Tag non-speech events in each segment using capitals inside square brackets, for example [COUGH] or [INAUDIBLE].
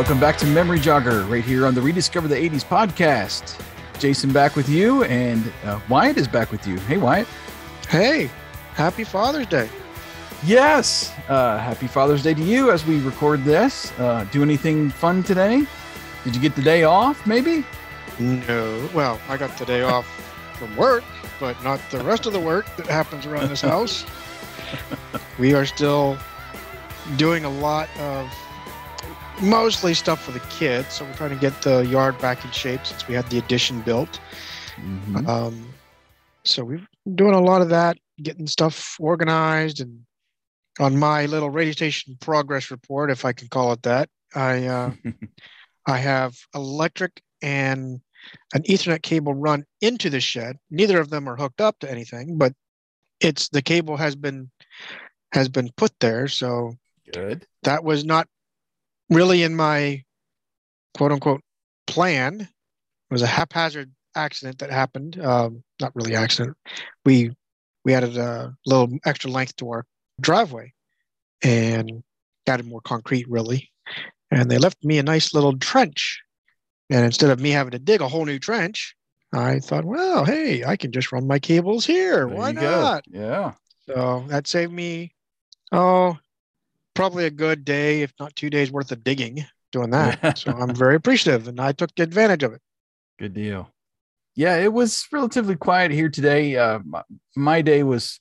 Welcome back to Memory Jogger, right here on the Rediscover the 80s podcast. Jason back with you, and uh, Wyatt is back with you. Hey, Wyatt. Hey, happy Father's Day. Yes. Uh, happy Father's Day to you as we record this. Uh, do anything fun today? Did you get the day off, maybe? No. Well, I got the day off from work, but not the rest of the work that happens around this [LAUGHS] house. we are still doing a lot of mostly stuff for the kids. So we're trying to get the yard back in shape since we had the addition built. Mhm. Um, so we've been doing a lot of that, getting stuff organized, and on my little radio station progress report, if I can call it that, I uh, [LAUGHS] I have electric and an Ethernet cable run into the shed. Neither of them are hooked up to anything, but it's the cable has been has been put there. So Good. that was not really in my quote unquote plan. It was a haphazard accident that happened. Um, not really accident. We we added a little extra length to our driveway and added more concrete really. And they left me a nice little trench. And instead of me having to dig a whole new trench, I thought, well, hey, I can just run my cables here. There Why you go. not? Yeah. So that saved me, oh, probably a good day, if not two days worth of digging doing that. So I'm very appreciative and I took advantage of it. Good deal. Yeah, it was relatively quiet here today. Uh, my, my day was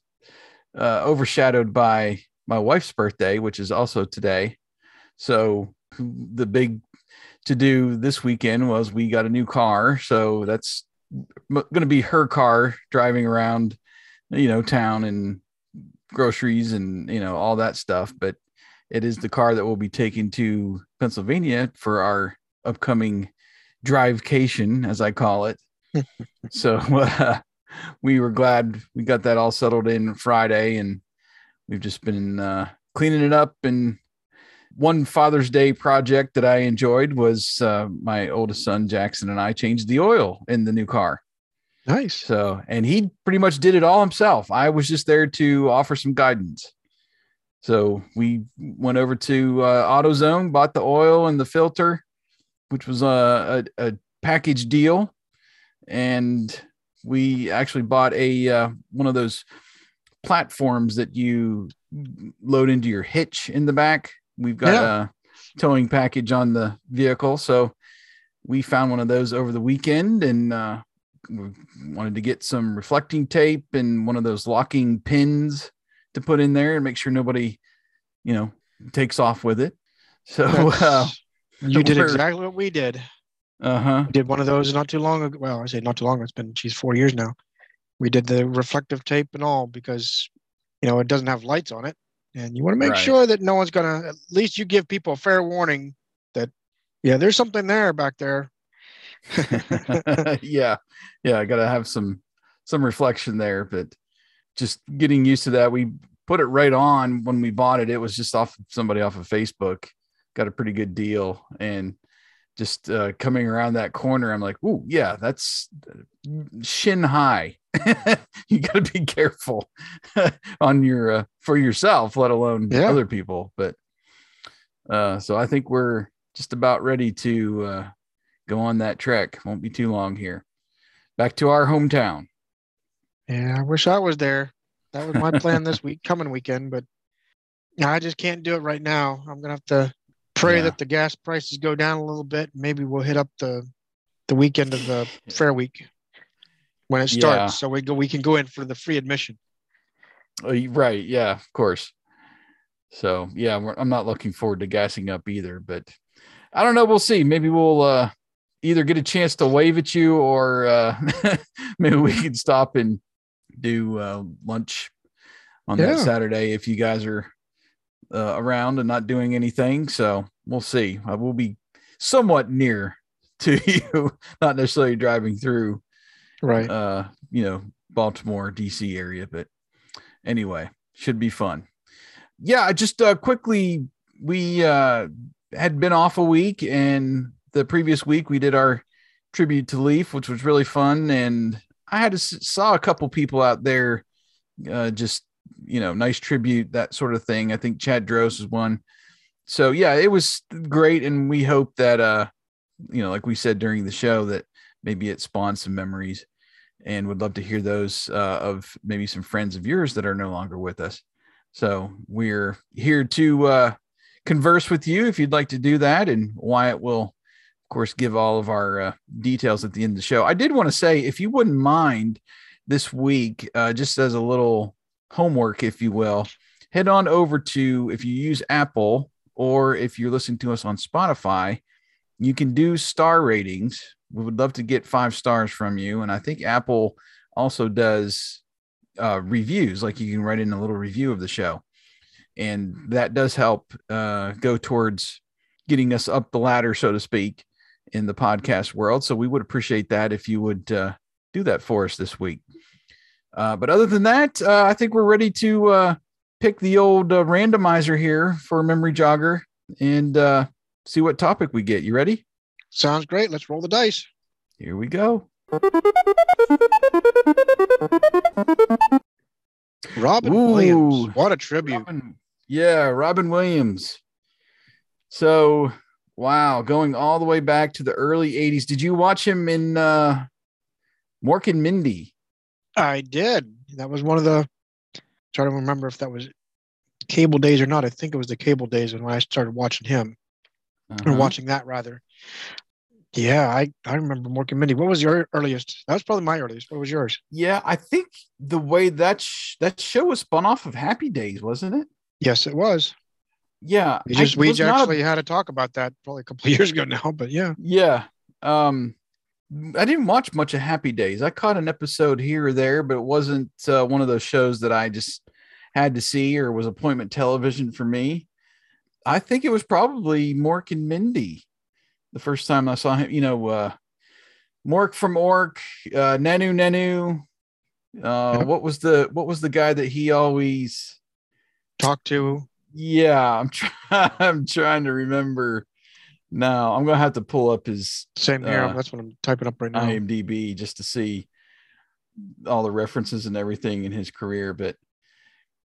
uh, overshadowed by my wife's birthday, which is also today. So the big to do this weekend was we got a new car. So that's going to be her car driving around, you know, town and groceries and you know all that stuff. But it is the car that we'll be taking to Pennsylvania for our upcoming drivecation, as I call it. [LAUGHS] so uh, we were glad we got that all settled in Friday, and we've just been uh, cleaning it up. And one Father's Day project that I enjoyed was uh, my oldest son Jackson and I changed the oil in the new car. Nice. So, and he pretty much did it all himself. I was just there to offer some guidance. So we went over to uh, AutoZone, bought the oil and the filter, which was a, a, a package deal, and we actually bought a uh, one of those platforms that you load into your hitch in the back. We've got Yeah. a towing package on the vehicle, so we found one of those over the weekend and uh, we wanted to get some reflecting tape and one of those locking pins to put in there and make sure nobody, you know, takes off with it. So, [LAUGHS] uh, you did exactly what we did. uh huh. Did one of those not too long ago. Well, I say not too long. It's been, she's four years now. We did the reflective tape and all because, you know, it doesn't have lights on it. And you want to make Right. sure that no one's going to, at least you give people a fair warning that, yeah, there's something there back there. [LAUGHS] yeah, yeah. I gotta have some some reflection there, but just getting used to that. We put it right on when we bought it. It was just off somebody off of Facebook. Got a pretty good deal, and just uh, coming around that corner, I'm like, "Ooh, yeah, that's shin high." [LAUGHS] you got to be careful [LAUGHS] on your uh, for yourself, let alone Yeah. other people. But uh, so I think we're just about ready to uh, go on that trek. Won't be too long here. Back to our hometown. Yeah, I wish I was there. That was my plan this week, coming weekend, but I just can't do it right now. I'm gonna have to pray Yeah. that the gas prices go down a little bit. Maybe we'll hit up the the weekend of the fair week when it starts, Yeah. so we go we can go in for the free admission. Oh, right? Yeah, of course. So yeah, we're, I'm not looking forward to gassing up either. But I don't know. We'll see. Maybe we'll uh, either get a chance to wave at you, or uh, [LAUGHS] maybe we can stop and do uh, lunch on that Saturday if you guys are uh, around and not doing anything. So we'll see. I will be somewhat near [LAUGHS] to you, not necessarily driving through Right. uh, you know, Baltimore, DC area. But anyway, should be fun. Yeah, just uh, quickly, we uh, had been off a week, and the previous week we did our tribute to Leaf, which was really fun. And I had to saw a couple people out there, uh, just you know, nice tribute, that sort of thing. I think Chad Dross is one. so yeah, it was great, and we hope that uh, you know, like we said during the show, that maybe it spawned some memories, and would love to hear those uh, of maybe some friends of yours that are no longer with us. So we're here to uh, converse with you if you'd like to do that, and Wyatt will, of course, give all of our uh, details at the end of the show. I did want to say, if you wouldn't mind, this week, uh, just as a little homework, if you will, head on over to if you use Apple or if you're listening to us on Spotify, you can do star ratings. We would love to get five stars from you. And I think Apple also does uh, reviews, like you can write in a little review of the show. And that does help uh, go towards getting us up the ladder, so to speak, in the podcast world. So we would appreciate that if you would uh, do that for us this week. Uh, but other than that, uh, I think we're ready to uh, pick the old uh, randomizer here for memory jogger and uh, see what topic we get. You ready? Sounds great. Let's roll the dice. Here we go. Robin Ooh. Williams. What a tribute. Robin, yeah, Robin Williams. So, wow, going all the way back to the early 80s. Did you watch him in uh, Mork and Mindy? I did. That was one of the. i Trying to remember if that was cable days or not. I think it was the cable days when I started watching him or Uh-huh. watching that rather. Yeah, I I remember Mork and Mindy. What was your earliest? That was probably my earliest. What was yours? Yeah, I think the way that sh- that show was spun off of Happy Days, wasn't it? Yes, it was. Yeah, We I we not a- actually had a talk about that probably a couple of [LAUGHS] years ago now. But yeah, Yeah. Um I didn't watch much of Happy Days. I caught an episode here or there, but it wasn't uh, one of those shows that I just had to see or was appointment television for me. I think it was probably Mork and Mindy the first time I saw him, you know, uh Mork from Ork, uh Nanu Nanu. Uh what was the what was the guy that he always talked to. Yeah, I'm trying [LAUGHS] I'm trying to remember now. I'm gonna have to pull up his Same here. Uh, That's what I'm typing up right now. IMDb just to see all the references and everything in his career. But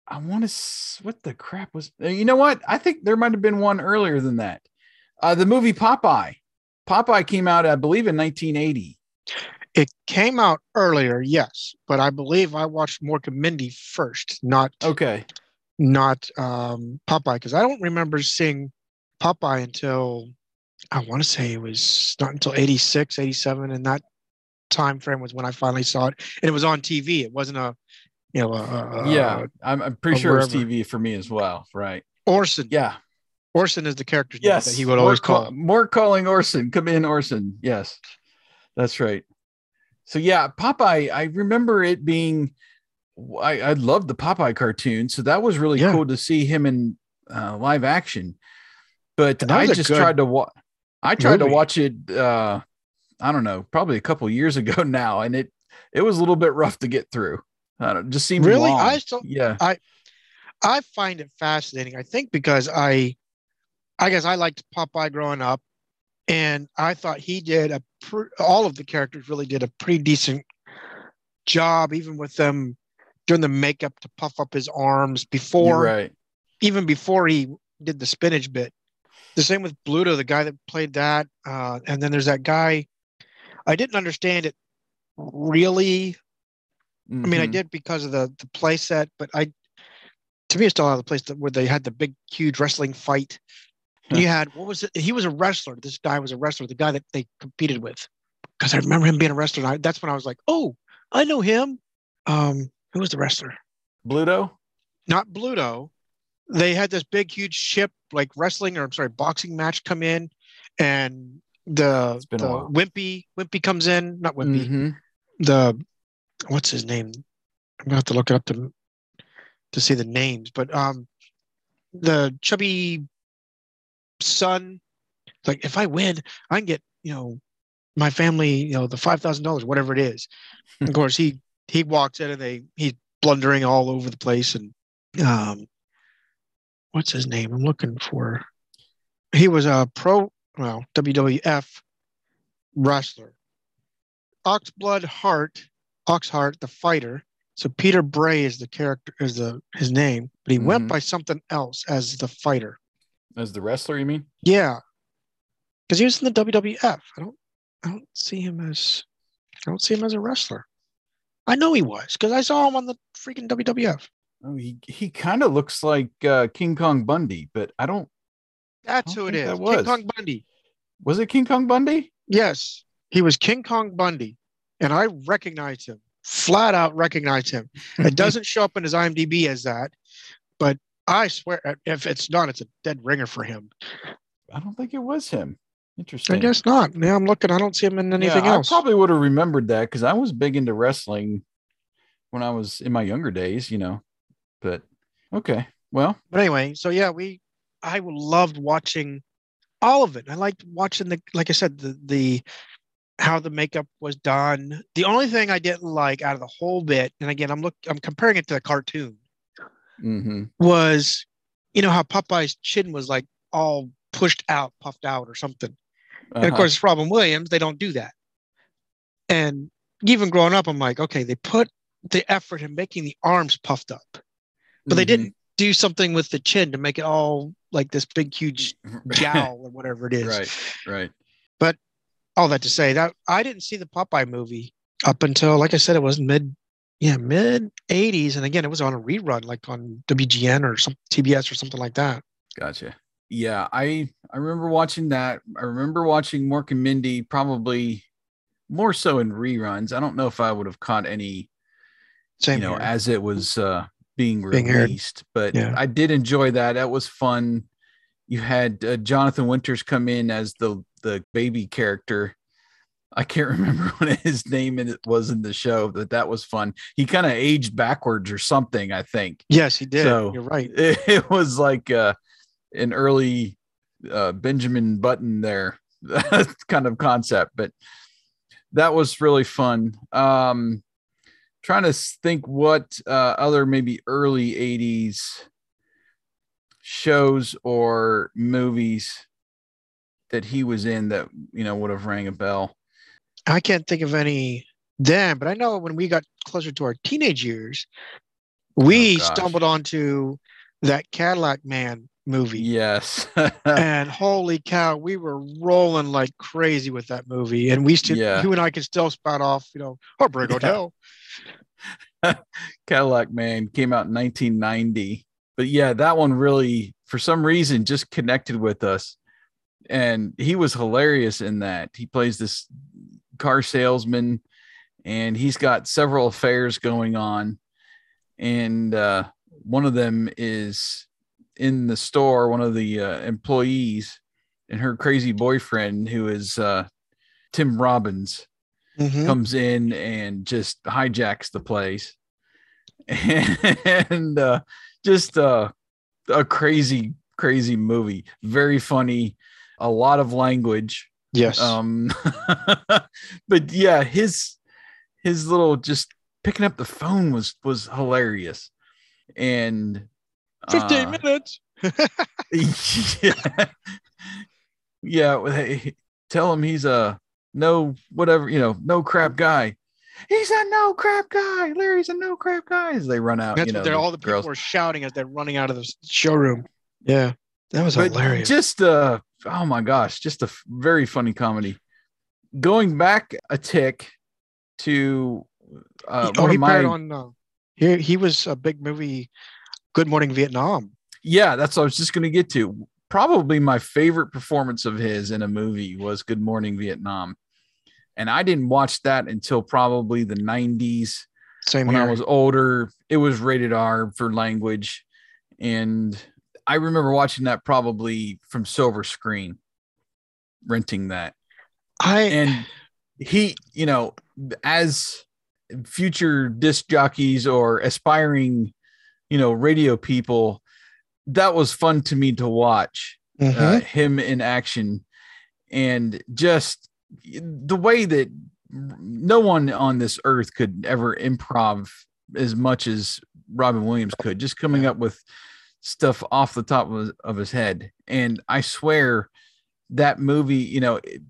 I want to, what the crap was, uh, you know what? I think there might have been one earlier than that. Uh, the movie Popeye. Popeye came out, I believe, in 1980. It came out earlier, yes, but I believe I watched Mork and Mindy first, not Okay. Not um, Popeye, because I don't remember seeing Popeye until I want to say it was not until 86, 87, and that time frame was when I finally saw it, and it was on TV. It wasn't a, you know, a, a, yeah. I'm, I'm pretty sure it was. TV for me as well. Right. Orson. Yeah. Orson is the character Yes. that he would always More call. call, more calling Orson. Come in, Orson. Yes. That's right. So yeah, Popeye, I remember it being I, I loved the Popeye cartoon. So that was really Yeah. cool to see him in uh, live action. But I just tried to watch I tried to watch it uh I don't know, probably a couple years [LAUGHS] ago now, and it it was a little bit rough to get through. I don't just seemed Really? long. I still- yeah. I find it fascinating. I think because I, I guess I liked Popeye growing up, and I thought he did a pr- all of the characters really did a pretty decent job, even with them doing the makeup to puff up his arms before, right. even before he did the spinach bit. The same with Bluto, the guy that played that, uh, and then there's that guy. I didn't understand it really I mean, I Mhm. did because of the the play set, but I, to me, it's still out of the place that where they had the big, huge wrestling fight. And you had what was it? He was a wrestler. This guy was a wrestler. The guy that they competed with, because I remember him being a wrestler. And I, that's when I was like, oh, I know him. Um, who was the wrestler? Bluto? Not Bluto. They had this big, huge ship like wrestling or I'm sorry, boxing match come in, and the It's been a the. Wimpy Wimpy comes in. Not Wimpy. Mhm. the what's his name? I'm gonna have to look it up to to see the names, but um, the chubby son, like if I win, I can get you know my family, you know, the five thousand dollars, whatever it is. [LAUGHS] of course, he he walks in and they he's blundering all over the place and um, what's his name? I'm looking for. He was a pro, well, WWF wrestler. Ox Oxblood Hart, Oxheart, the fighter. So Peter Bray is the character, is the his name, but he went Mhm. by something else as the fighter. As the wrestler, you mean? Yeah, because he was in the WWF. I don't, I don't see him as, I don't see him as a wrestler. I know he was because I saw him on the freaking WWF. Oh, he he kind of looks like uh, King Kong Bundy, but I don't. That's I don't who it is. King. Kong Bundy. Was it King Kong Bundy? Yes, he was King Kong Bundy, and I recognized him. Flat out recognized him. It [LAUGHS] doesn't show up in his IMDb as that, but I swear, if it's not, it's a dead ringer for him. I don't think it was him. Interesting. I guess not. Now I'm looking. I don't see him in anything yeah, else. I probably would have remembered that because I was big into wrestling when I was in my younger days, you know. But okay, well, But anyway, so yeah, we I loved watching all of it. I liked watching the like I said, the the how the makeup was done. The only thing I didn't like out of the whole bit, and again, I'm look I'm comparing it to the cartoon, hmm was you know how Popeye's chin was like all pushed out, puffed out or something. And of Uh-huh. course, Robin Williams, they don't do that. And even growing up, I'm like, okay, they put the effort in making the arms puffed up, but they Mhm. didn't do something with the chin to make it all like this big, huge [LAUGHS] jowl or whatever it is. right, right. But all that to say that I didn't see the Popeye movie up until, like I said, it was mid, yeah, mid 80s. And again, it was on a rerun, like on WGN or some TBS or something like that. Gotcha. Yeah, I I remember watching that. I remember watching Mork and Mindy probably more so in reruns. I don't know if I would have caught any, Same you know, here. as it was uh being Being released, but Yeah. I did enjoy that. That was fun. You had uh, Jonathan Winters come in as the the baby character. I can't [LAUGHS] remember what his name in it was in the show, but that was fun. He kind of aged backwards or something, I think yes, he did. So- You're right. it, [LAUGHS] it was like uh, an early uh, Benjamin Button there [LAUGHS] kind of concept, but that was really fun. Um, trying to think what uh, other maybe early 80s shows or movies that he was in that you know would have rang a bell. I can't think of any then, but I know when we got closer to our teenage years, we Oh, stumbled onto that Cadillac Man movie. Yes. [LAUGHS] And holy cow, we were rolling like crazy with that movie. And we still, Yeah. you and I can still spout off, you know, Heartbreak Yeah. Hotel. [LAUGHS] Cadillac Man came out in 1990. But yeah, that one really, for some reason, just connected with us. And he was hilarious in that. He plays this car salesman and he's got several affairs going on. And uh, one of them is in the store, one of the uh, employees and her crazy boyfriend, who is uh, Tim Robbins Mhm. comes in and just hijacks the place. [LAUGHS] And uh, just uh, a crazy crazy movie. Very funny. A lot of language. Yes. um [LAUGHS] but yeah his his little just picking up the phone was was hilarious. And 15 uh, minutes. yeah. [LAUGHS] [LAUGHS] yeah. well, Hey, tell him he's a no, whatever, you know, no crap guy. He's a no crap guy. Larry's a no crap guy. As they run out, That's you know, what they're, all the people girls. were shouting as they're running out of the showroom. Yeah. That was But hilarious. just, uh, oh my gosh, just a f- very funny comedy. Going back a tick to uh, oh, one he of my, on, uh, he, he was a big movie, Good Morning Vietnam. yeah, that's what I was just going to get to. Probably my favorite performance of his in a movie was Good Morning Vietnam. And I didn't watch that until probably the 90s Same when here. I was older. It was rated R for language. And I remember watching that probably from silver screen, renting that. I, And he, you know, as future disc jockeys or aspiring, you know, radio people, that was fun to me to watch Mhm. uh, him in action and just the way that no one on this earth could ever improv as much as Robin Williams could, just coming up with stuff off the top of his, of his head. And I swear that movie, you know, it-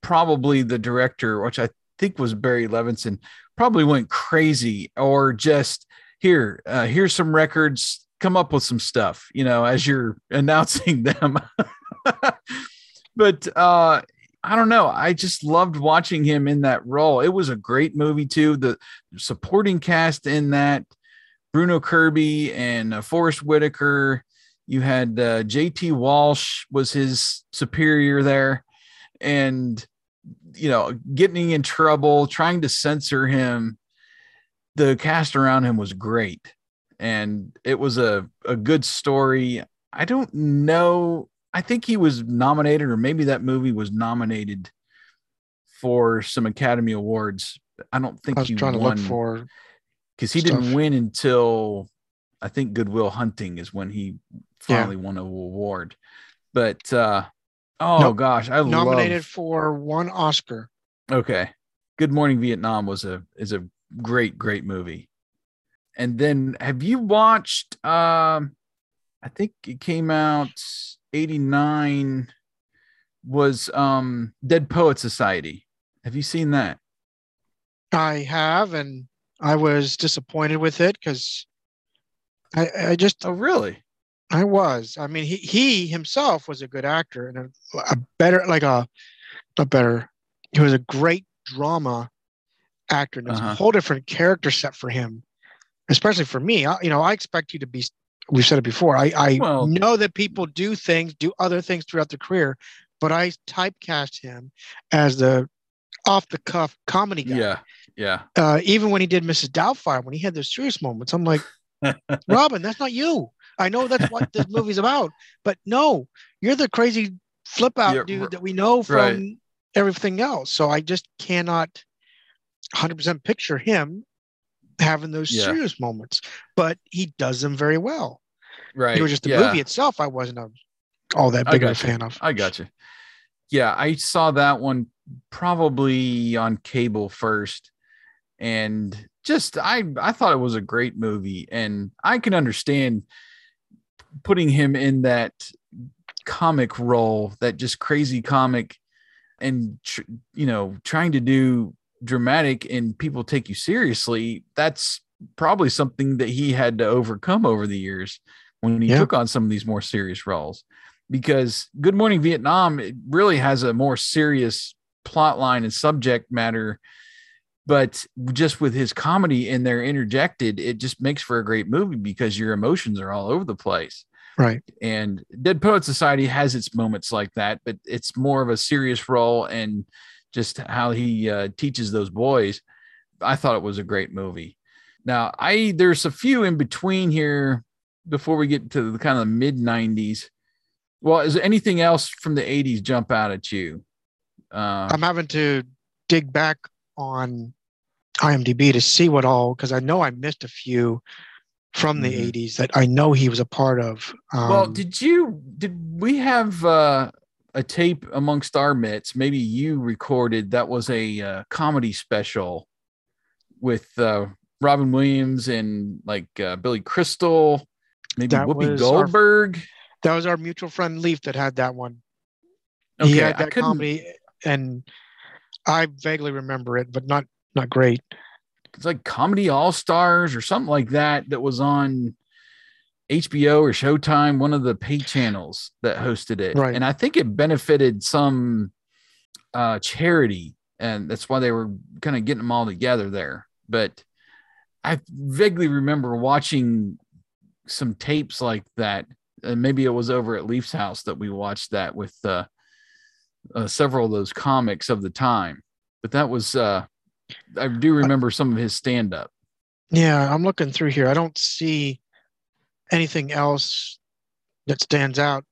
probably the director, which I think was Barry Levinson, probably went crazy or just here, uh, here's some records, come up with some stuff, you know, as you're [LAUGHS] announcing them. [LAUGHS] but uh I don't know. I just loved watching him in that role. It was a great movie too. The supporting cast in that Bruno Kirby and uh, Forest Whitaker. You had uh, JT Walsh was his superior there, and you know, getting in trouble, trying to censor him. The cast around him was great, and it was a a good story. I don't know I think he was nominated, or maybe that movie was nominated for some Academy Awards. I don't think I was he trying won to look for. because he stuff. didn't win until I think Good Will Hunting is when he finally won an award. But uh oh gosh, I Nominated love for one Oscar. Okay. Good Morning Vietnam was a is a great great movie. And then have you watched um I think it came out 89 was um Dead Poet Society. Have you seen that? I have, and I was disappointed with it because I, I just Oh really? I was. I mean, he he himself was a good actor and a, a better, like a, a better. He was a great drama actor. And there's Uh-huh. a whole different character set for him, especially for me. I, you know, I expect you to be. We've said it before. I I Well- know that people do things, do other things throughout their career, but I typecast him as the off the cuff comedy guy. Yeah. Yeah. Uh, even when he did Mrs. Doubtfire, when he had those serious moments, I'm like, [LAUGHS] Robin, that's not you. I know that's what this [LAUGHS] movie's about, but no, you're the crazy flip out Yeah, dude that we know from right. everything else. So I just cannot 100% picture him having those Yeah. serious moments, but he does them very well. Right. It was just the yeah. movie itself I wasn't a, all that big of a fan of. I got you. Yeah, I saw that one probably on cable first, and just I I thought it was a great movie, and I can understand putting him in that comic role, that just crazy comic, and tr- you know trying to do dramatic and people take you seriously. That's probably something that he had to overcome over the years when he Yeah. took on some of these more serious roles because Good Morning Vietnam it really has a more serious plot line and subject matter, but just with his comedy in there interjected, it just makes for a great movie because your emotions are all over the place. Right. And Dead Poet Society has its moments like that, but it's more of a serious role and just how he uh, teaches those boys. I thought it was a great movie. Now, I there's a few in between here before we get to the kind of mid 90s. Well, is there anything else from the 80s jump out at you? Uh, I'm having to dig back on IMDb to see what all because I know I missed a few from the Mhm. 80s that I know he was a part of. Um, well, did you did we have uh, a tape amongst our mitts? Maybe you recorded that was a uh, comedy special with uh, Robin Williams and like uh, Billy Crystal, maybe That Whoopi was our- Goldberg. that was our mutual friend Leaf that had that one. Okay, he had that comedy, and I vaguely remember it, but not not great. it's like Comedy All Stars or something like that that was on HBO or Showtime, one of the pay channels that hosted it. Right. And I think it benefited some uh charity, and that's why they were kind of getting them all together there. But I vaguely remember watching some tapes like that. And maybe it was over at Leaf's house that we watched that with uh, uh several of those comics of the time. But that was uh I do remember some of his stand up. Yeah, I'm looking through here. I don't see anything else that stands out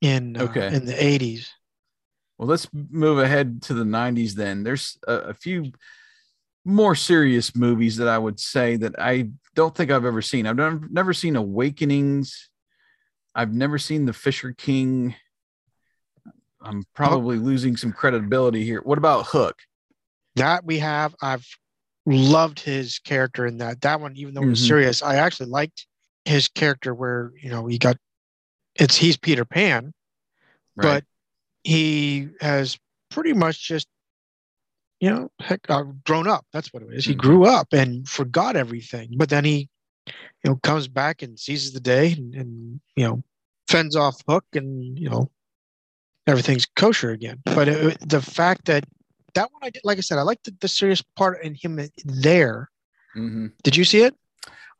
in uh, Okay. in the 80s. Well, let's move ahead to the 90s then. There's a, a few more serious movies that I would say that I don't think I've ever seen. I've never, never seen Awakenings. I've never seen The Fisher King. I'm probably losing some credibility here. What about Hook? That we have. I've loved his character in that. That one, even though it was Mhm. serious, I actually liked his character where you know he got it's he's Peter Pan, but he has pretty much just you know heck uh, grown up. That's what it is. He Mhm. grew up and forgot everything, but then he you know, comes back and seizes the day and, and you know, fends off Hook and, you know, everything's kosher again. But it, the fact that that one, I did, like I said, I like the, the serious part in him there. Mm-hmm. Did you see it?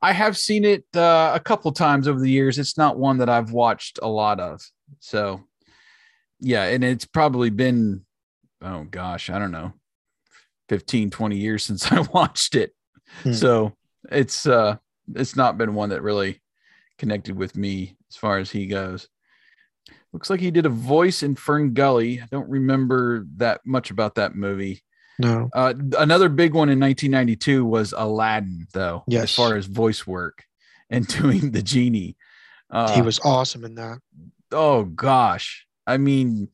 I have seen it uh, a couple times over the years. It's not one that I've watched a lot of. So, yeah, and it's probably been, oh gosh, I don't know, 15, 20 years [LAUGHS] since I watched it. Hmm. So it's uh it's not been one that really connected with me as far as he goes. Looks like he did a voice in FernGully. I don't remember that much about that movie. No. Uh, another big one in 1992 was Aladdin, though, yes. as far as voice work and [LAUGHS] doing the genie. Uh, he was awesome in that. Oh gosh, I mean,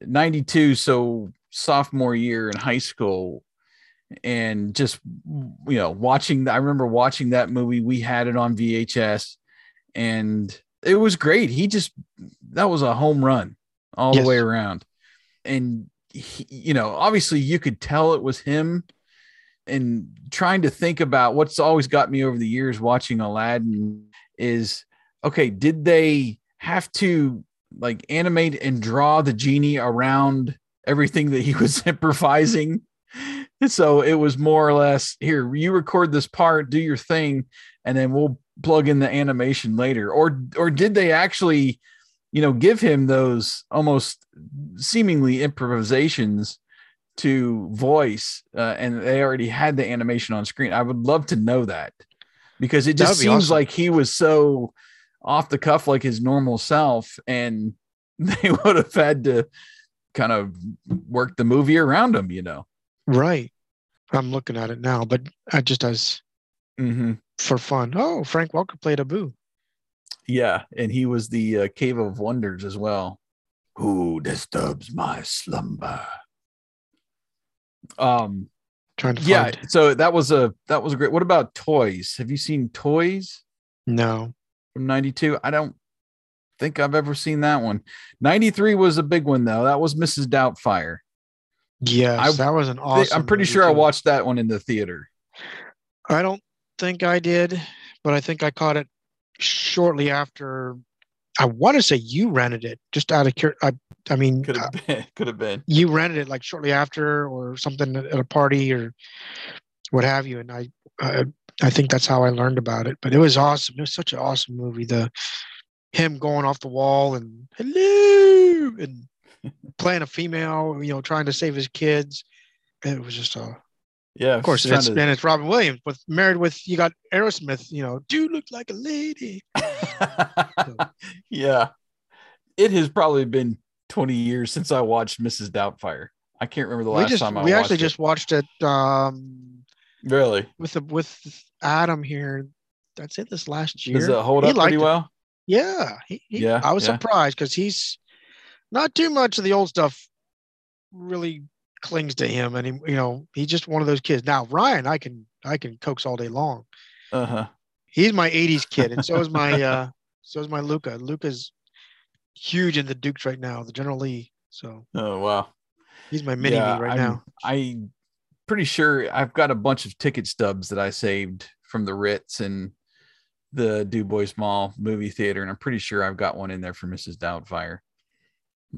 92. So sophomore year in high school, and just you know watching. I remember watching that movie. We had it on VHS, and it was great. He just that was a home run all yes. the way around, and he, you know, obviously you could tell it was him. And trying to think about what's always got me over the years watching Aladdin is okay, did they have to like animate and draw the genie around everything that he [LAUGHS] was improvising? so it was more or less here, you record this part, do your thing, and then we'll plug in the animation later. Or or did they actually you know, give him those almost seemingly improvisations to voice, uh, and they already had the animation on screen. I would love to know that because it just seems awesome. like he was so off the cuff, like his normal self, and [LAUGHS] they would have had to kind of work the movie around him, you know. Right. I'm looking at it now, but I just as mm-hmm. for fun. Oh, Frank Welker played Abu. Yeah, and he was the uh, Cave of Wonders as well. Who disturbs my slumber? Um, trying to yeah. Find. So that was a that was a great. What about Toys? Have you seen Toys? No. From '92, I don't think I've ever seen that one. '93 was a big one though. That was Mrs. Doubtfire. Yes, I, that was an awesome. I'm pretty sure too. I watched that one in the theater. I don't think I did, but I think I caught it shortly after I want to say you rented it just out of cur- I, I mean could have uh, been [LAUGHS] could have been. you rented it like shortly after or something at a party or what have you and I I, I think that's how I learned about it but it was awesome. It was such an awesome movie the him going off the wall and hello and [LAUGHS] playing a female you know trying to save his kids. It was just a yeah, of course. It's, to... And it's Robin Williams, with married with you got Aerosmith. You know, do look like a lady. so. [LAUGHS] Yeah, it has probably been twenty years since I watched Mrs. Doubtfire. I can't remember the last just, time I. Watched We actually it. just watched it. Um, really? With the with Adam here. That's it. This last year. Does it hold he up pretty well? Yeah. He, he, yeah. I was yeah. surprised because he's not too much of the old stuff. Really clings to him, and he, you know, he's just one of those kids. Now Ryan, I can I can coax all day long. Uh huh. He's my '80s [LAUGHS] kid, and so is my uh so is my Luca. Luca's huge in the Dukes right now, the General Lee. So. Oh wow. He's my mini yeah, right I'm, now. I'm pretty sure I've got a bunch of ticket stubs that I saved from the Ritz and the DuBois Mall movie theater, and I'm pretty sure I've got one in there for Mrs. Doubtfire.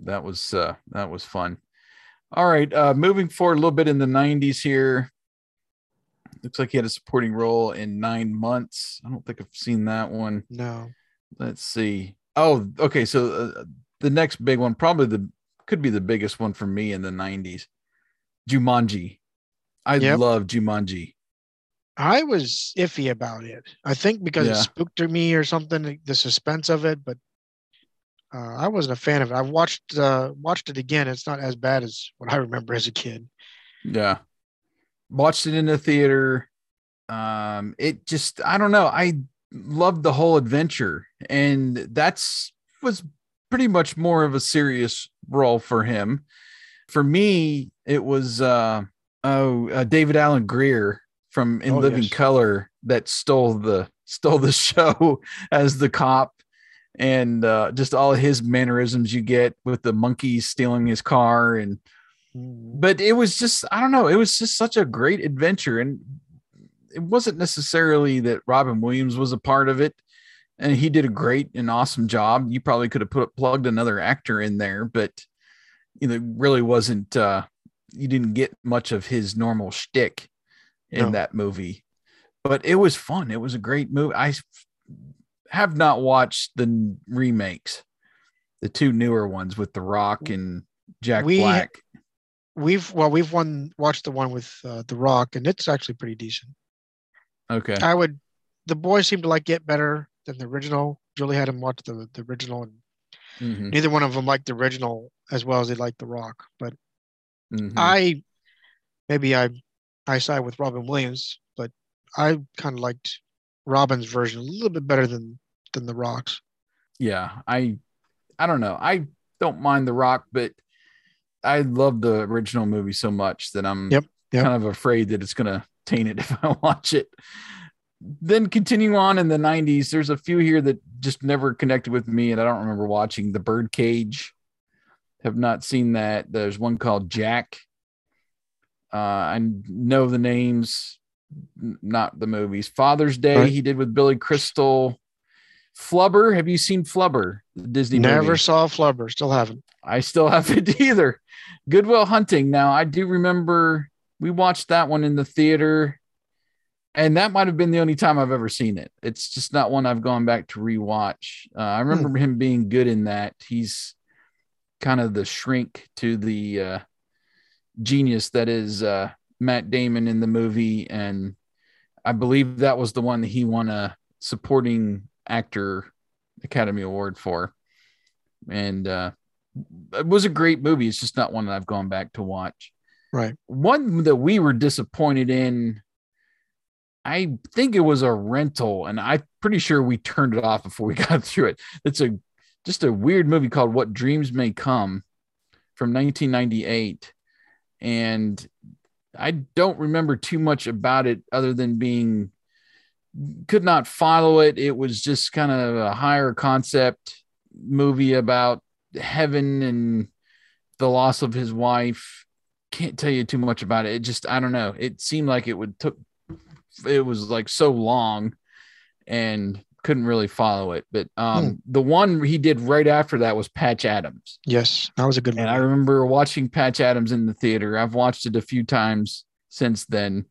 That was uh, that was fun. All right, uh, moving forward a little bit in the 90s here. Looks like he had a supporting role in Nine Months. I don't think I've seen that one. No. Let's see. Oh, okay. So uh, the next big one, probably the could be the biggest one for me in the 90s. Jumanji. I yep. love Jumanji. I was iffy about it. I think because yeah. it spooked me or something, the suspense of it, but uh, I wasn't a fan of it. I watched uh, watched it again. It's not as bad as what I remember as a kid. Yeah, watched it in the theater. Um, it just I don't know. I loved the whole adventure, and that's was pretty much more of a serious role for him. For me, it was uh, oh uh, David Alan Grier from In oh, Living yes. Color that stole the stole the [LAUGHS] show as the cop and uh, just all his mannerisms you get with the monkeys stealing his car and mm-hmm. but it was just i don't know it was just such a great adventure and it wasn't necessarily that Robin Williams was a part of it, and he did a great and awesome job. You probably could have put plugged another actor in there, but you know, really wasn't. uh You didn't get much of his normal shtick in No. that movie, but it was fun. It was a great movie. I have not watched the remakes, the two newer ones with The Rock and Jack We- Black. We've well, we've one watched the one with uh, The Rock, and it's actually pretty decent. Okay. I would. The boys seem to like it better than the original. Julie had him watch the the original, and Mhm, neither one of them liked the original as well as they liked The Rock. But mhm. I maybe I I side with Robin Williams, but I kind of liked Robin's version a little bit better than than The Rock's. yeah i i don't know. I don't mind the rock but i love the original movie so much that i'm Yep, yep. kind of afraid that it's going to taint it [LAUGHS] if i watch it. Then continue on in the 90s there's a few here that just never connected with me and i don't remember watching. The birdcage. Have not seen that. There's one called jack. Uh i know the names not the movies. Father's day Right. he did with billy crystal Flubber, have you seen Flubber? The Disney Never movie? saw Flubber, still haven't. I still [LAUGHS] haven't either. Good Will Hunting. Now I do remember we watched that one in the theater, and that might have been the only time I've ever seen it. It's just not one I've gone back to rewatch. Uh, I remember him being good in that. He's kind of the shrink to the uh, genius that is uh, Matt Damon in the movie, and I believe that was the one that he won a supporting actor Academy Award for, and uh, it was a great movie. It's just not one that I've gone back to watch. Right. One that we were disappointed in. I think it was a rental, and I'm pretty sure we turned it off before we [LAUGHS] got through it. It's a just a weird movie called What Dreams May Come from 1998. And I don't remember too much about it other than being could not follow it. It was just kind of a higher concept movie about heaven and the loss of his wife. Can't tell you too much about it. It just I don't know. It seemed like it would took it was like so long and couldn't really follow it. But um Hmm. the one he did right after that was Patch Adams. Yes, that was a good And I remember watching Patch Adams in the theater. I've watched it a few times since then.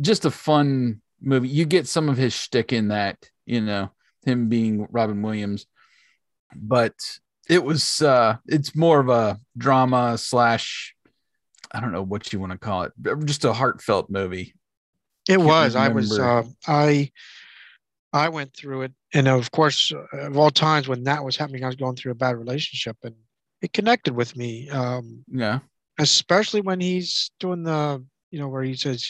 Just a fun movie. You get some of his shtick in that, you know, him being Robin Williams. But it was uh it's more of a drama slash I don't know what you want to call it, just a heartfelt movie. It can't was. I was. Uh. I. I went through it, and of course, of all times when that was happening, I was going through a bad relationship, and it connected with me. Um, Yeah. especially when he's doing the, you know, where he says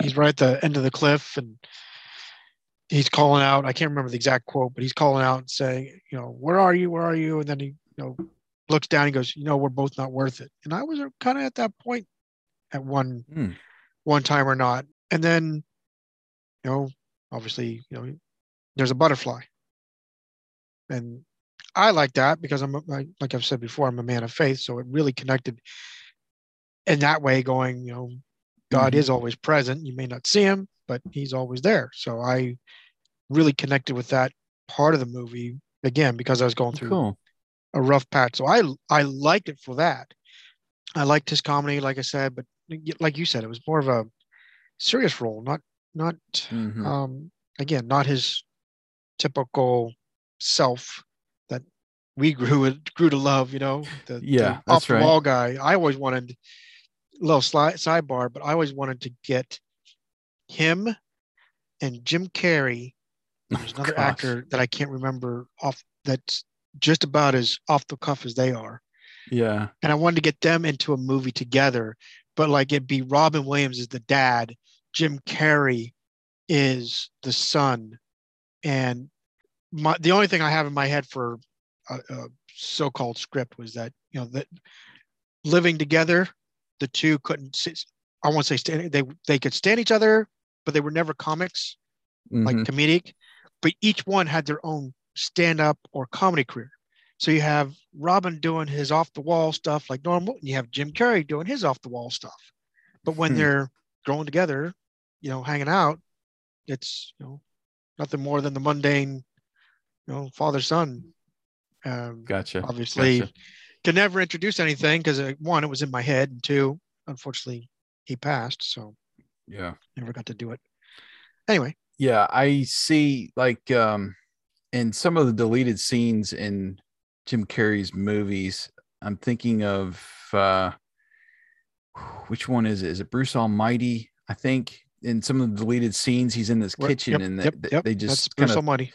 he's right at the end of the cliff, and he's calling out. I can't remember the exact quote, but he's calling out and saying, you know, where are you? Where are you? And then he, you know, looks down. and goes, you know, we're both not worth it. And I was kind of at that point at one Hmm. one time or not. And then, you know, obviously, you know, there's a butterfly. And I like that because I'm, like like I've said before, I'm a man of faith. So it really connected in that way, going, you know, God Mhm. is always present. You may not see him, but he's always there. So I really connected with that part of the movie again because I was going through Cool. a rough patch. So I I liked it for that. I liked his comedy, like I said, but like you said, it was more of a serious role, not not Mhm. um again, not his typical self that we [LAUGHS] grew grew to love. You know, the, the Yeah, off that's the right. wall guy. I always wanted little sli- sidebar, but I always wanted to get him and Jim Carrey. Oh, There's another Oh, actor that I can't remember off that's just about as off the cuff as they are. Yeah. And I wanted to get them into a movie together, but like it'd be Robin Williams is the dad, Jim Carrey is the son. And my, the only thing I have in my head for a, a so-called script was that, you know, that living together, the two couldn't sit, I won't say stand, they, they could stand each other, but they were never comics like Mhm. comedic, but each one had their own stand up or comedy career. So you have Robin doing his off the wall stuff like normal, and you have Jim Carrey doing his off the wall stuff. But when Hmm. they're growing together, you know, hanging out, it's you know nothing more than the mundane, you know, father son. Um, Gotcha. obviously, Gotcha. Could never introduce anything because uh, one, it was in my head, and two, unfortunately, he passed, so Yeah. never got to do it. Anyway, Yeah, I see like um in some of the deleted scenes in Jim Carrey's movies, I'm thinking of uh which one is it? Is it Bruce Almighty? I think in some of the deleted scenes he's in this kitchen yep, and they, yep, yep, they just Bruce kind of Almighty.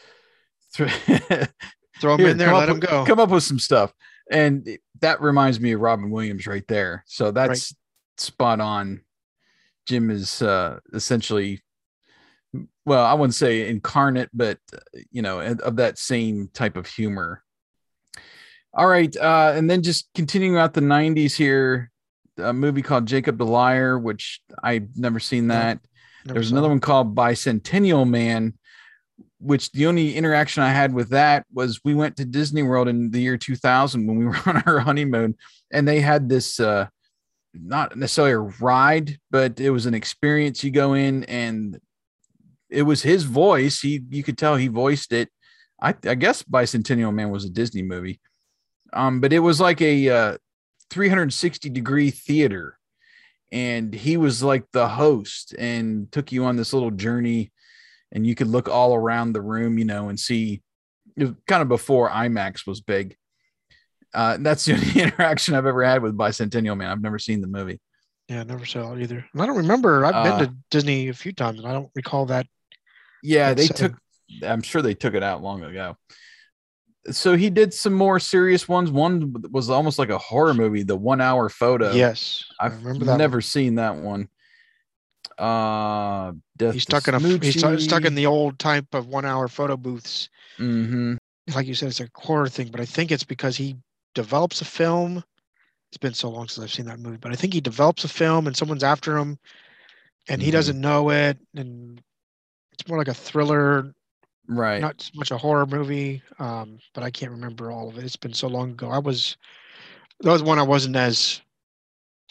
throw, [LAUGHS] Throw him Here, in there, let up him go. come up with some stuff. And that reminds me of Robin Williams right there. So that's spot on. Jim is uh, essentially, well, I wouldn't say incarnate, but you know, of that same type of humor. All right, uh, and then just continuing out the '90s here, a movie called Jacob the Liar, which I've never seen that. Never There's another it. one called Bicentennial Man, which the only interaction I had with that was we went to Disney World in the year 2000 when we [LAUGHS] were on our honeymoon, and they had this uh, not necessarily a ride, but it was an experience. You go in, and it was his voice. He you could tell he voiced it. I, I guess Bicentennial Man was a Disney movie, um, but it was like a uh, 360 degree theater and he was like the host and took you on this little journey and you could look all around the room you know and see kind of before imax was big uh, that's the [LAUGHS] only interaction i've ever had with bicentennial man i've never seen the movie Yeah, never saw it either. And I don't remember. I've Uh, been to Disney a few times, and I don't recall that. yeah they took i'm sure they took it out long ago so he did some more serious ones one was almost like a horror movie the one hour photo yes, I i've remember that. never seen that one uh He's stuck in a. He's stu- stuck in the old type of one-hour photo booths. Mhm. Like you said, it's a horror thing, but I think it's because he develops a film. It's been so long since I've seen that movie, but I think he develops a film and someone's after him, and he Mhm. doesn't know it, and it's more like a thriller, right not so much a horror movie. Um, but I can't remember all of it. It's been so long ago. I was that was one I wasn't as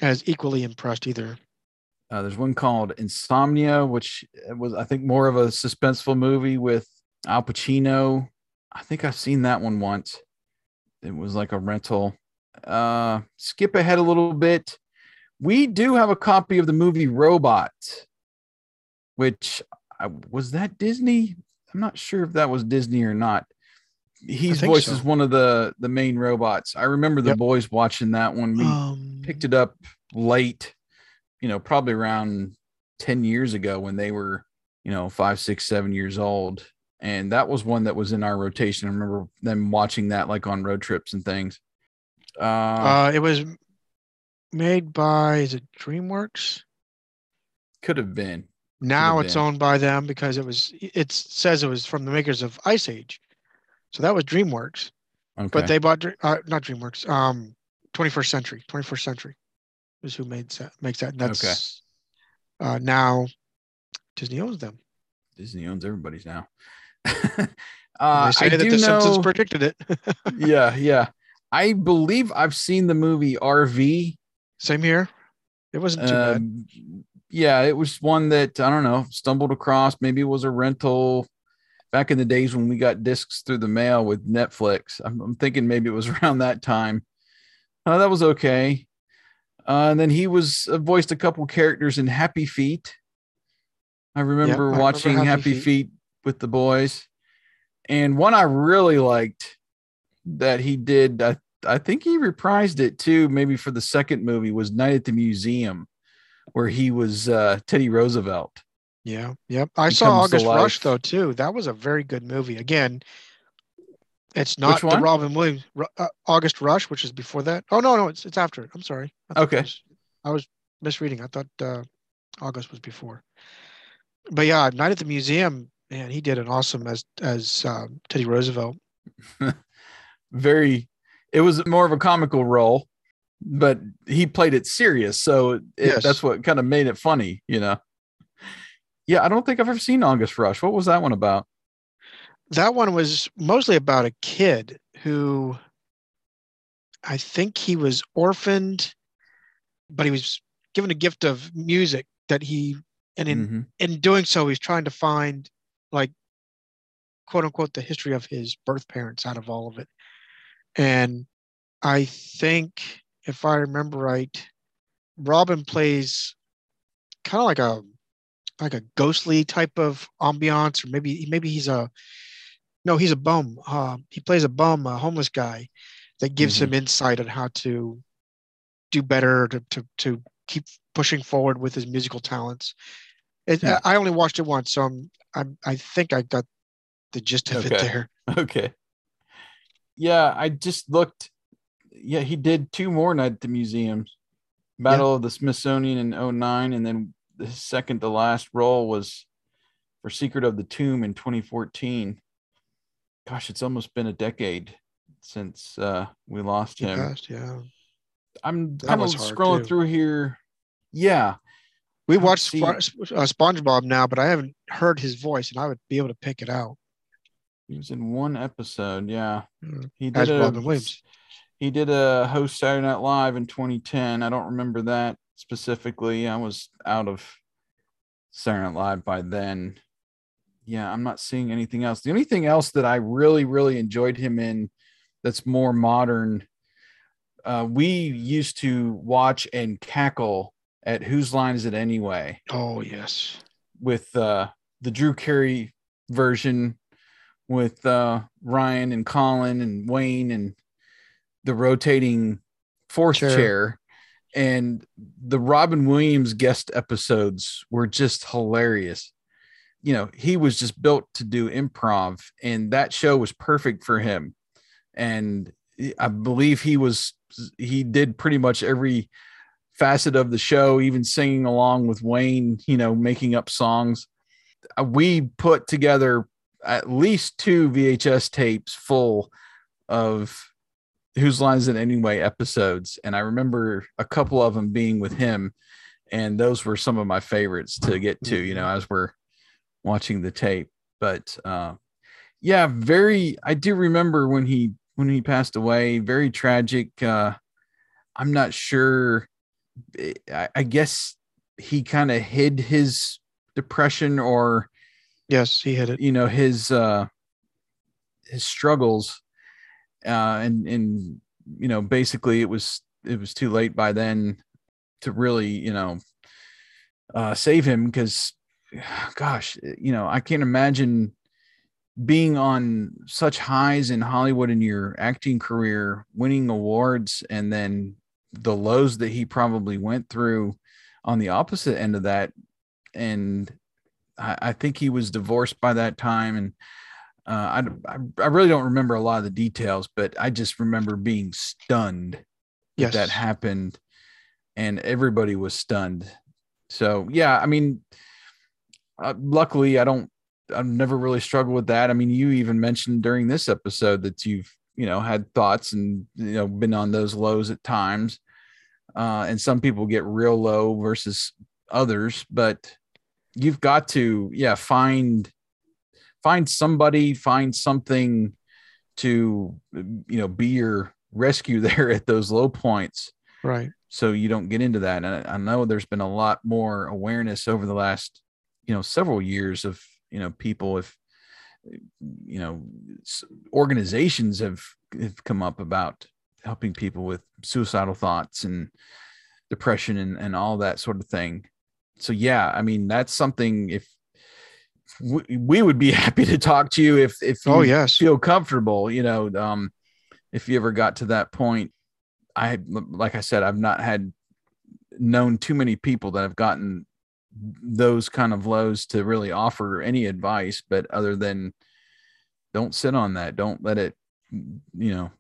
as equally impressed either. Uh, there's one called Insomnia, which was, I think, more of a suspenseful movie with Al Pacino. I think I've seen that one once. It was like a rental. Uh, skip ahead a little bit. We do have a copy of the movie Robot, which I, was that Disney. I'm not sure if that was Disney or not. He's voices so. one of the the main robots. I remember the Yep. boys watching that one. We Um, picked it up late, you know, probably around 10 years ago when they were, you know, five, six, seven years old. And that was one that was in our rotation. I remember them watching that like on road trips and things. Uh, Uh, it was made by is it DreamWorks? could have been. Now have it's been. owned by them because it was. It says it was from the makers of Ice Age, so that was DreamWorks. Okay. But they bought uh, not DreamWorks. Um, 21st Century. 21st Century is who made that. Makes that. And that's uh, now Disney owns them. Disney owns everybody's now. [LAUGHS] Uh, I that do the Simpsons know, predicted it. [LAUGHS] yeah, yeah. I believe I've seen the movie RV. Same here. It wasn't too bad. Um, yeah, it was one that I don't know, stumbled across. Maybe it was a rental back in the days when we got discs through the mail with Netflix. I'm, I'm thinking maybe it was [LAUGHS] around that time. Uh, that was okay. Uh, and then he was uh, voiced a couple characters in Happy Feet. I remember I remember watching Happy Happy, Feet. Feet with the boys. And one I really liked that he did, I, I think he reprised it too, maybe for the second movie, was Night at the Museum, where he was uh, Teddy Roosevelt. Yeah. Yep. I saw August Rush though too. That was a very good movie. Again, it's not the? Robin Williams uh, August Rush, which is before that. Oh no, no, it's it's after it. I'm sorry. I Okay. it was- I was misreading. I thought uh, August was before. But yeah, Night at the Museum. Man, he did an awesome as as um, Teddy Roosevelt. [LAUGHS] Very, it was more of a comical role, but he played it serious. So it, Yes. that's what kind of made it funny, you know? Yeah, I don't think I've ever seen August Rush. What was that one about? That one was mostly about a kid who I think he was orphaned, but he was given a gift of music that he and in Mhm. in doing so, he's trying to find like quote unquote the history of his birth parents out of all of it. And I think if I remember right, Robin plays kind of like a like a ghostly type of ambiance, or maybe maybe he's a no, he's a bum. Uh, he plays a bum, a homeless guy, that gives him insight on how to do better, to to to keep pushing forward with his musical talents. It, Hmm. I only watched it once, so I'm, I'm I think I got the gist of it there. [LAUGHS] Okay. Yeah, I just looked. Yeah, he did two more night at the museums. Battle of the Smithsonian in 09, and then the second to last role was for Secret of the Tomb in 2014. Gosh, it's almost been a decade since uh, we lost him. passed, yeah. I'm That kind of scrolling through here. Yeah, We watched. Uh, SpongeBob now, but I haven't heard his voice, and I would be able to pick it out. he was in one episode. Yeah, Mm. he As did a Robin Williams. he did a host Saturday Night Live in 2010. I don't remember that specifically. I was out of Saturday Night Live by then. Yeah, I'm not seeing anything else. The only thing else that I really, really enjoyed him in that's more modern, uh, we used to watch and cackle at Whose Line Is It Anyway? Oh yes, with uh, the Drew Carey version with uh, Ryan and Colin and Wayne and the rotating fourth Chair. chair. And the Robin Williams guest episodes were just hilarious. You know, he was just built to do improv, and that show was perfect for him. And I believe he was, he did pretty much every facet of the show, even singing along with Wayne, you know, making up songs. Uh, We put together at least two VHS tapes full of Whose Lines It Anyway episodes. And I remember a couple of them being with him. And those were some of my favorites to get to, you know, as we're watching the tape. But uh, yeah, very, I do remember when he, when he passed away, very tragic. Uh, I'm not sure I, I guess he kind of hid his depression or yes, he hit it. you know his uh his struggles uh and and you know basically it was it was too late by then to really you know uh save him because [SIGHS] gosh you know i can't imagine being on such highs in hollywood in your acting career winning awards and then the lows that he probably went through on the opposite end of that and I, I think he was divorced by that time and uh, I, I I really don't remember a lot of the details, but I just remember being stunned that Yes, that happened, and everybody was stunned. So yeah, I mean, uh, luckily I don't. I've never really struggled with that. I mean, you even mentioned during this episode that you've you know had thoughts and you know been on those lows at times, uh, and some people get real low versus others, but you've got to yeah find find somebody find something to you know be your rescue [LAUGHS] there at those low points right. so you don't get into that and I, I know there's been a lot more awareness over the last you know several years of you know people if you know organizations have, have come up about helping people with suicidal thoughts and depression and, and all that sort of thing so yeah i mean that's something if we, we would be [LAUGHS] happy to talk to you if if you Oh yes. feel comfortable you know um if you ever got to that point i like i said i've not had known too many people that have gotten those kind of lows to really offer any advice but other than don't sit on that. Don't let it you know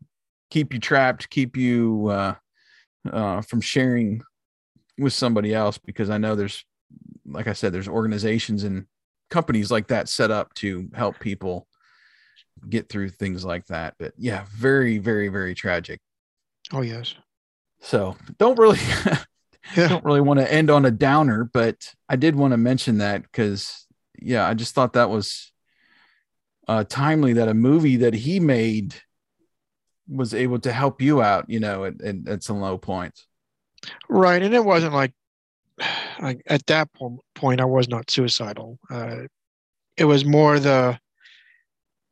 keep you trapped keep you uh uh from sharing with somebody else because i know there's like i said there's organizations and companies like that set up to help people get through things like that. But yeah very very very tragic. Oh yes. so don't really [LAUGHS] Yeah. don't really want to end on a downer, but I did want to mention that because yeah, I just thought that was uh timely that a movie that he made was able to help you out, you know, at, at, at some low points. Right, and it wasn't like I, at that po- point, I was not suicidal. Uh, it was more the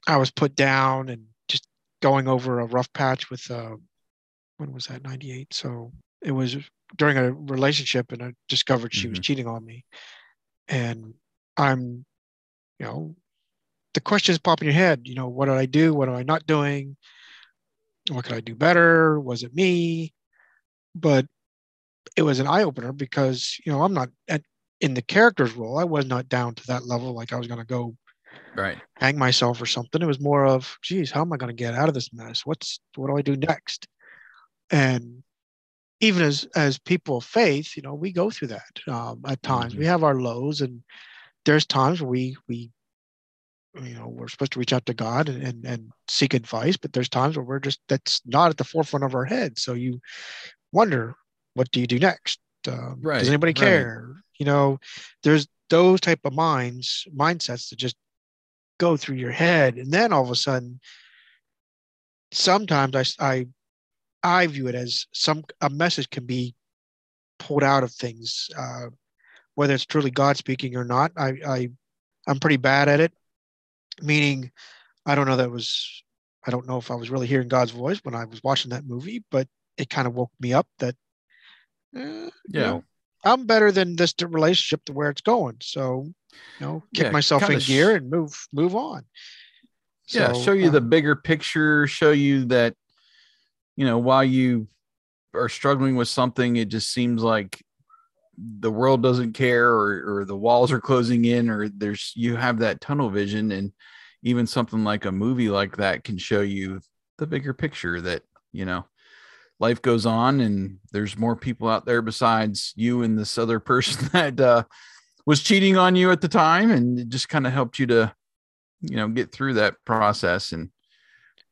I was put down and just going over a rough patch with uh, when was that 98 so it was during a relationship and i discovered she was Mhm. cheating on me and i'm you know the questions pop in your head you know what did i do what am i not doing what could i do better was it me but it was an eye-opener because you know i'm not at, in the character's role i was not down to that level like i was going to go Right. hang myself or something. It was more of, geez, how am I going to get out of this mess? What's what do I do next? And even as as people of faith, you know, we go through that um, at times. Mhm. We have our lows, and there's times where we we you know we're supposed to reach out to God and, and and seek advice, but there's times where we're just that's not at the forefront of our head. So you wonder, what do you do next? Um, Right, Does anybody right. care? You know, there's those type of minds mindsets that just go through your head and then all of a sudden sometimes I, I I view it as some a message can be pulled out of things uh, whether it's truly god speaking or not. I, I i'm pretty bad at it meaning i don't know that was i don't know if i was really hearing god's voice when i was watching that movie but it kind of woke me up that eh, you Yeah. know, i'm better than this relationship to where it's going. So you know kick Yeah, myself in gear and move move on. Yeah So, show you the um, bigger picture show you that you know while you are struggling with something it just seems like the world doesn't care or, or the walls are closing in or there's you have that tunnel vision and even something like a movie like that can show you the bigger picture that you know life goes on and there's more people out there besides you and this other [LAUGHS] person that uh, was cheating on you at the time and it just kind of helped you to you know get through that process and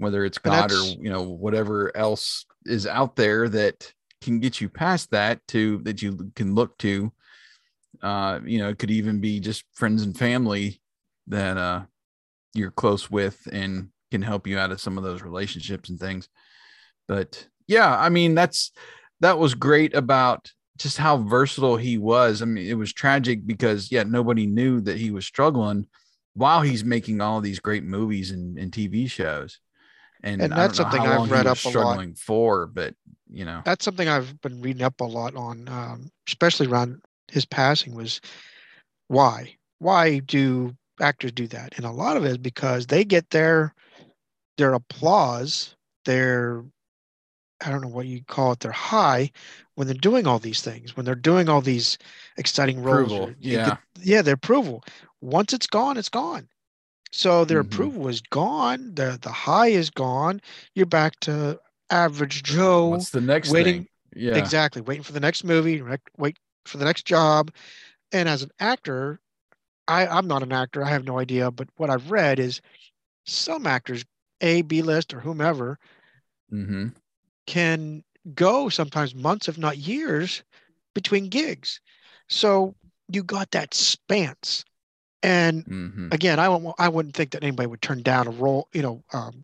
whether it's god or you know whatever else is out there that can get you past that to that you can look to uh you know it could even be just friends and family that uh you're close with and can help you out of some of those relationships and things. But yeah i mean that's that was great about just how versatile he was. I mean it was tragic because yeah nobody knew that he was struggling while he's making all these great movies and, and tv shows and, And that's something I've read up a lot. struggling for but you know that's something I've been reading up a lot on, um, especially around his passing. Was why? Why do actors do that? And a lot of it is because they get their their applause, their I don't know what you call it, their high when they're doing all these things, when they're doing all these exciting roles. Approval, or yeah. get- yeah, their approval. Once it's gone, it's gone. So their Mhm. approval is gone. The the high is gone. You're back to average Joe. what's the next waiting- thing yeah Exactly. Waiting for the next movie, wait for the next job. And as an actor, I, I'm not an actor. I have no idea. But what I've read is some actors, A, B list, or whomever, mm-hmm. can go sometimes months, if not years, between gigs. So you got that spans. And hmm again, I won't, I wouldn't think that anybody would turn down a role, you know, um,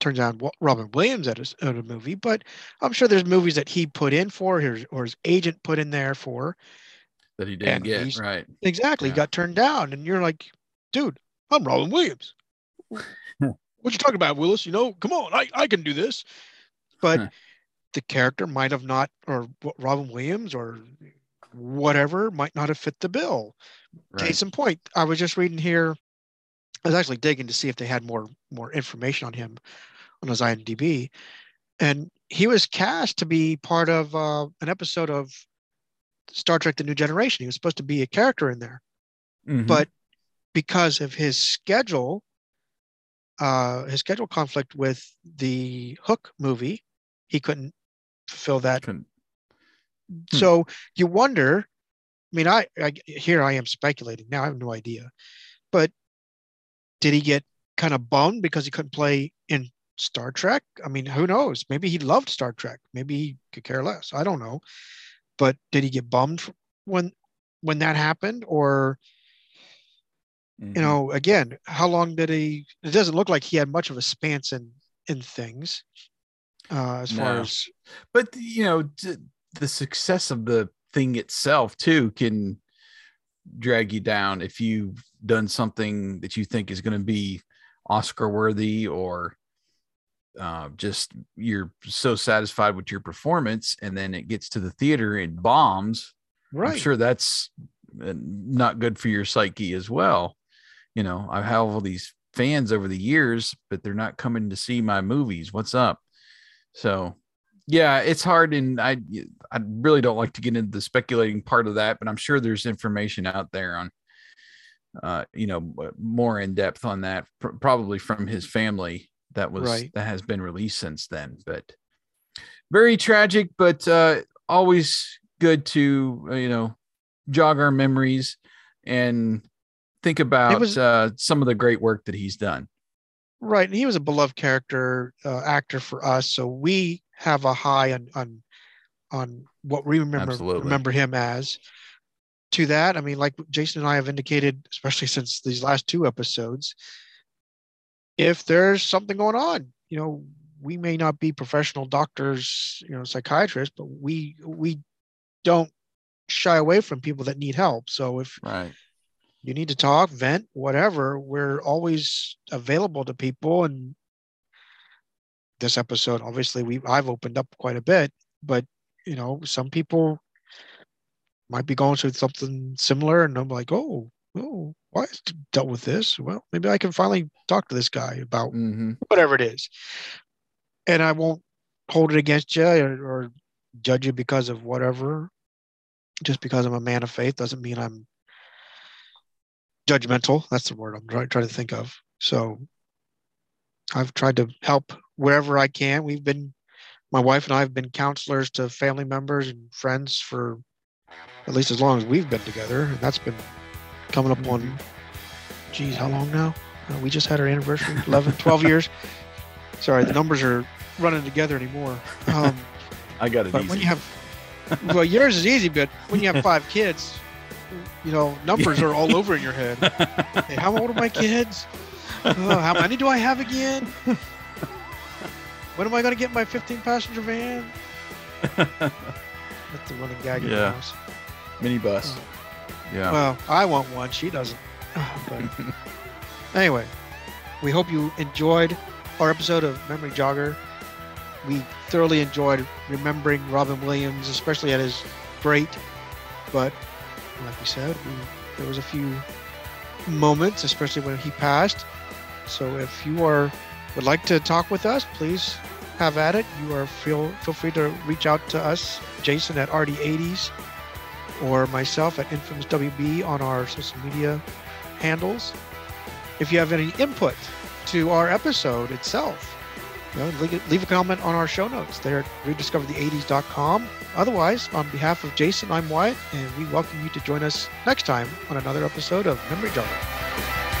turn down Robin Williams at a, at a movie, but I'm sure there's movies that he put in for, his, or his agent put in there for. that he didn't get right Exactly. Yeah. Got turned down. And you're like, dude, I'm Robin Williams. [LAUGHS] what you talking about, Willis? You know, come on, I, I can do this. But the character might have not, or Robin Williams or whatever might not have fit the bill. right Case in point, I was just reading here. I was actually digging to see if they had more more information on him on his IMDb, and he was cast to be part of uh, an episode of Star Trek: The New Generation. He was supposed to be a character in there, Mhm. but because of his schedule, uh, his schedule conflict with the Hook movie, he couldn't fulfill that Couldn't- Hmm. so you wonder i mean I, I here i am speculating now i have no idea but did he get kind of bummed because he couldn't play in star trek? I mean who knows? Maybe he loved star trek. Maybe he could care less. I don't know. But did he get bummed when when that happened? Or Mhm. you know again how long did he it doesn't look like he had much of a stance in in things uh as far as but you know the success of the thing itself too can drag you down if you've done something that you think is going to be Oscar worthy or uh, just you're so satisfied with your performance and then it gets to the theater and bombs Right. i'm sure that's uh, not good for your psyche as well. You know i have all these fans over the years but they're not coming to see my movies. What's up? So yeah it's hard and i i really don't like to get into the speculating part of that but i'm sure there's information out there on uh you know more in depth on that pr- probably from his family that was Right. that has been released since then but very tragic but uh always good to uh, you know jog our memories and think about was- uh some of the great work that he's done Right. And he was a beloved character, uh, actor for us. So we have a high on on on what we remember Absolutely. remember him as. To that, I mean, like Jason and I have indicated, especially since these last two episodes, if there's something going on, you know, we may not be professional doctors, you know, psychiatrists, but we we don't shy away from people that need help. So if right you need to talk, vent, whatever, we're always available to people. And this episode, obviously, we I've opened up quite a bit, but you know, some people might be going through something similar, and I'm like, oh, oh, why I dealt with this? Well, maybe I can finally talk to this guy about hmm whatever it is, and I won't hold it against you or, or judge you because of whatever. Just because I'm a man of faith doesn't mean I'm judgmental. That's the word I'm trying, trying to think of. So I've tried to help wherever I can. We've been, my wife and I have been counselors to family members and friends for at least as long as we've been together. And that's been coming up on, geez, how long now? Uh, we just had our anniversary, 11, 12 [LAUGHS] years. Sorry, the numbers are running together anymore. Um, [LAUGHS] i got it but easy. when you have, well, yours is easy, but when you have five kids, you know, numbers are all over in your head. [LAUGHS] Hey, how old are my kids? Oh, how many do I have again? When am I going to get my 15 passenger van? [LAUGHS] That's the running gag in the Yeah. house. minibus Oh. yeah Well, I want one. She doesn't. [LAUGHS] But anyway, we hope you enjoyed our episode of Memory Jogger. We thoroughly enjoyed remembering Robin Williams, especially at his great. But like we said, we, there was a few moments, especially when he passed. So if you are would like to talk with us, please have at it. You are feel feel free to reach out to us, Jason at RD80s or myself at Infamous WB on our social media handles. If you have any input to our episode itself, you know, leave, leave a comment on our show notes there at rediscoverthe80s.com. Otherwise, on behalf of Jason, I'm Wyatt, and we welcome you to join us next time on another episode of Memory Jogger.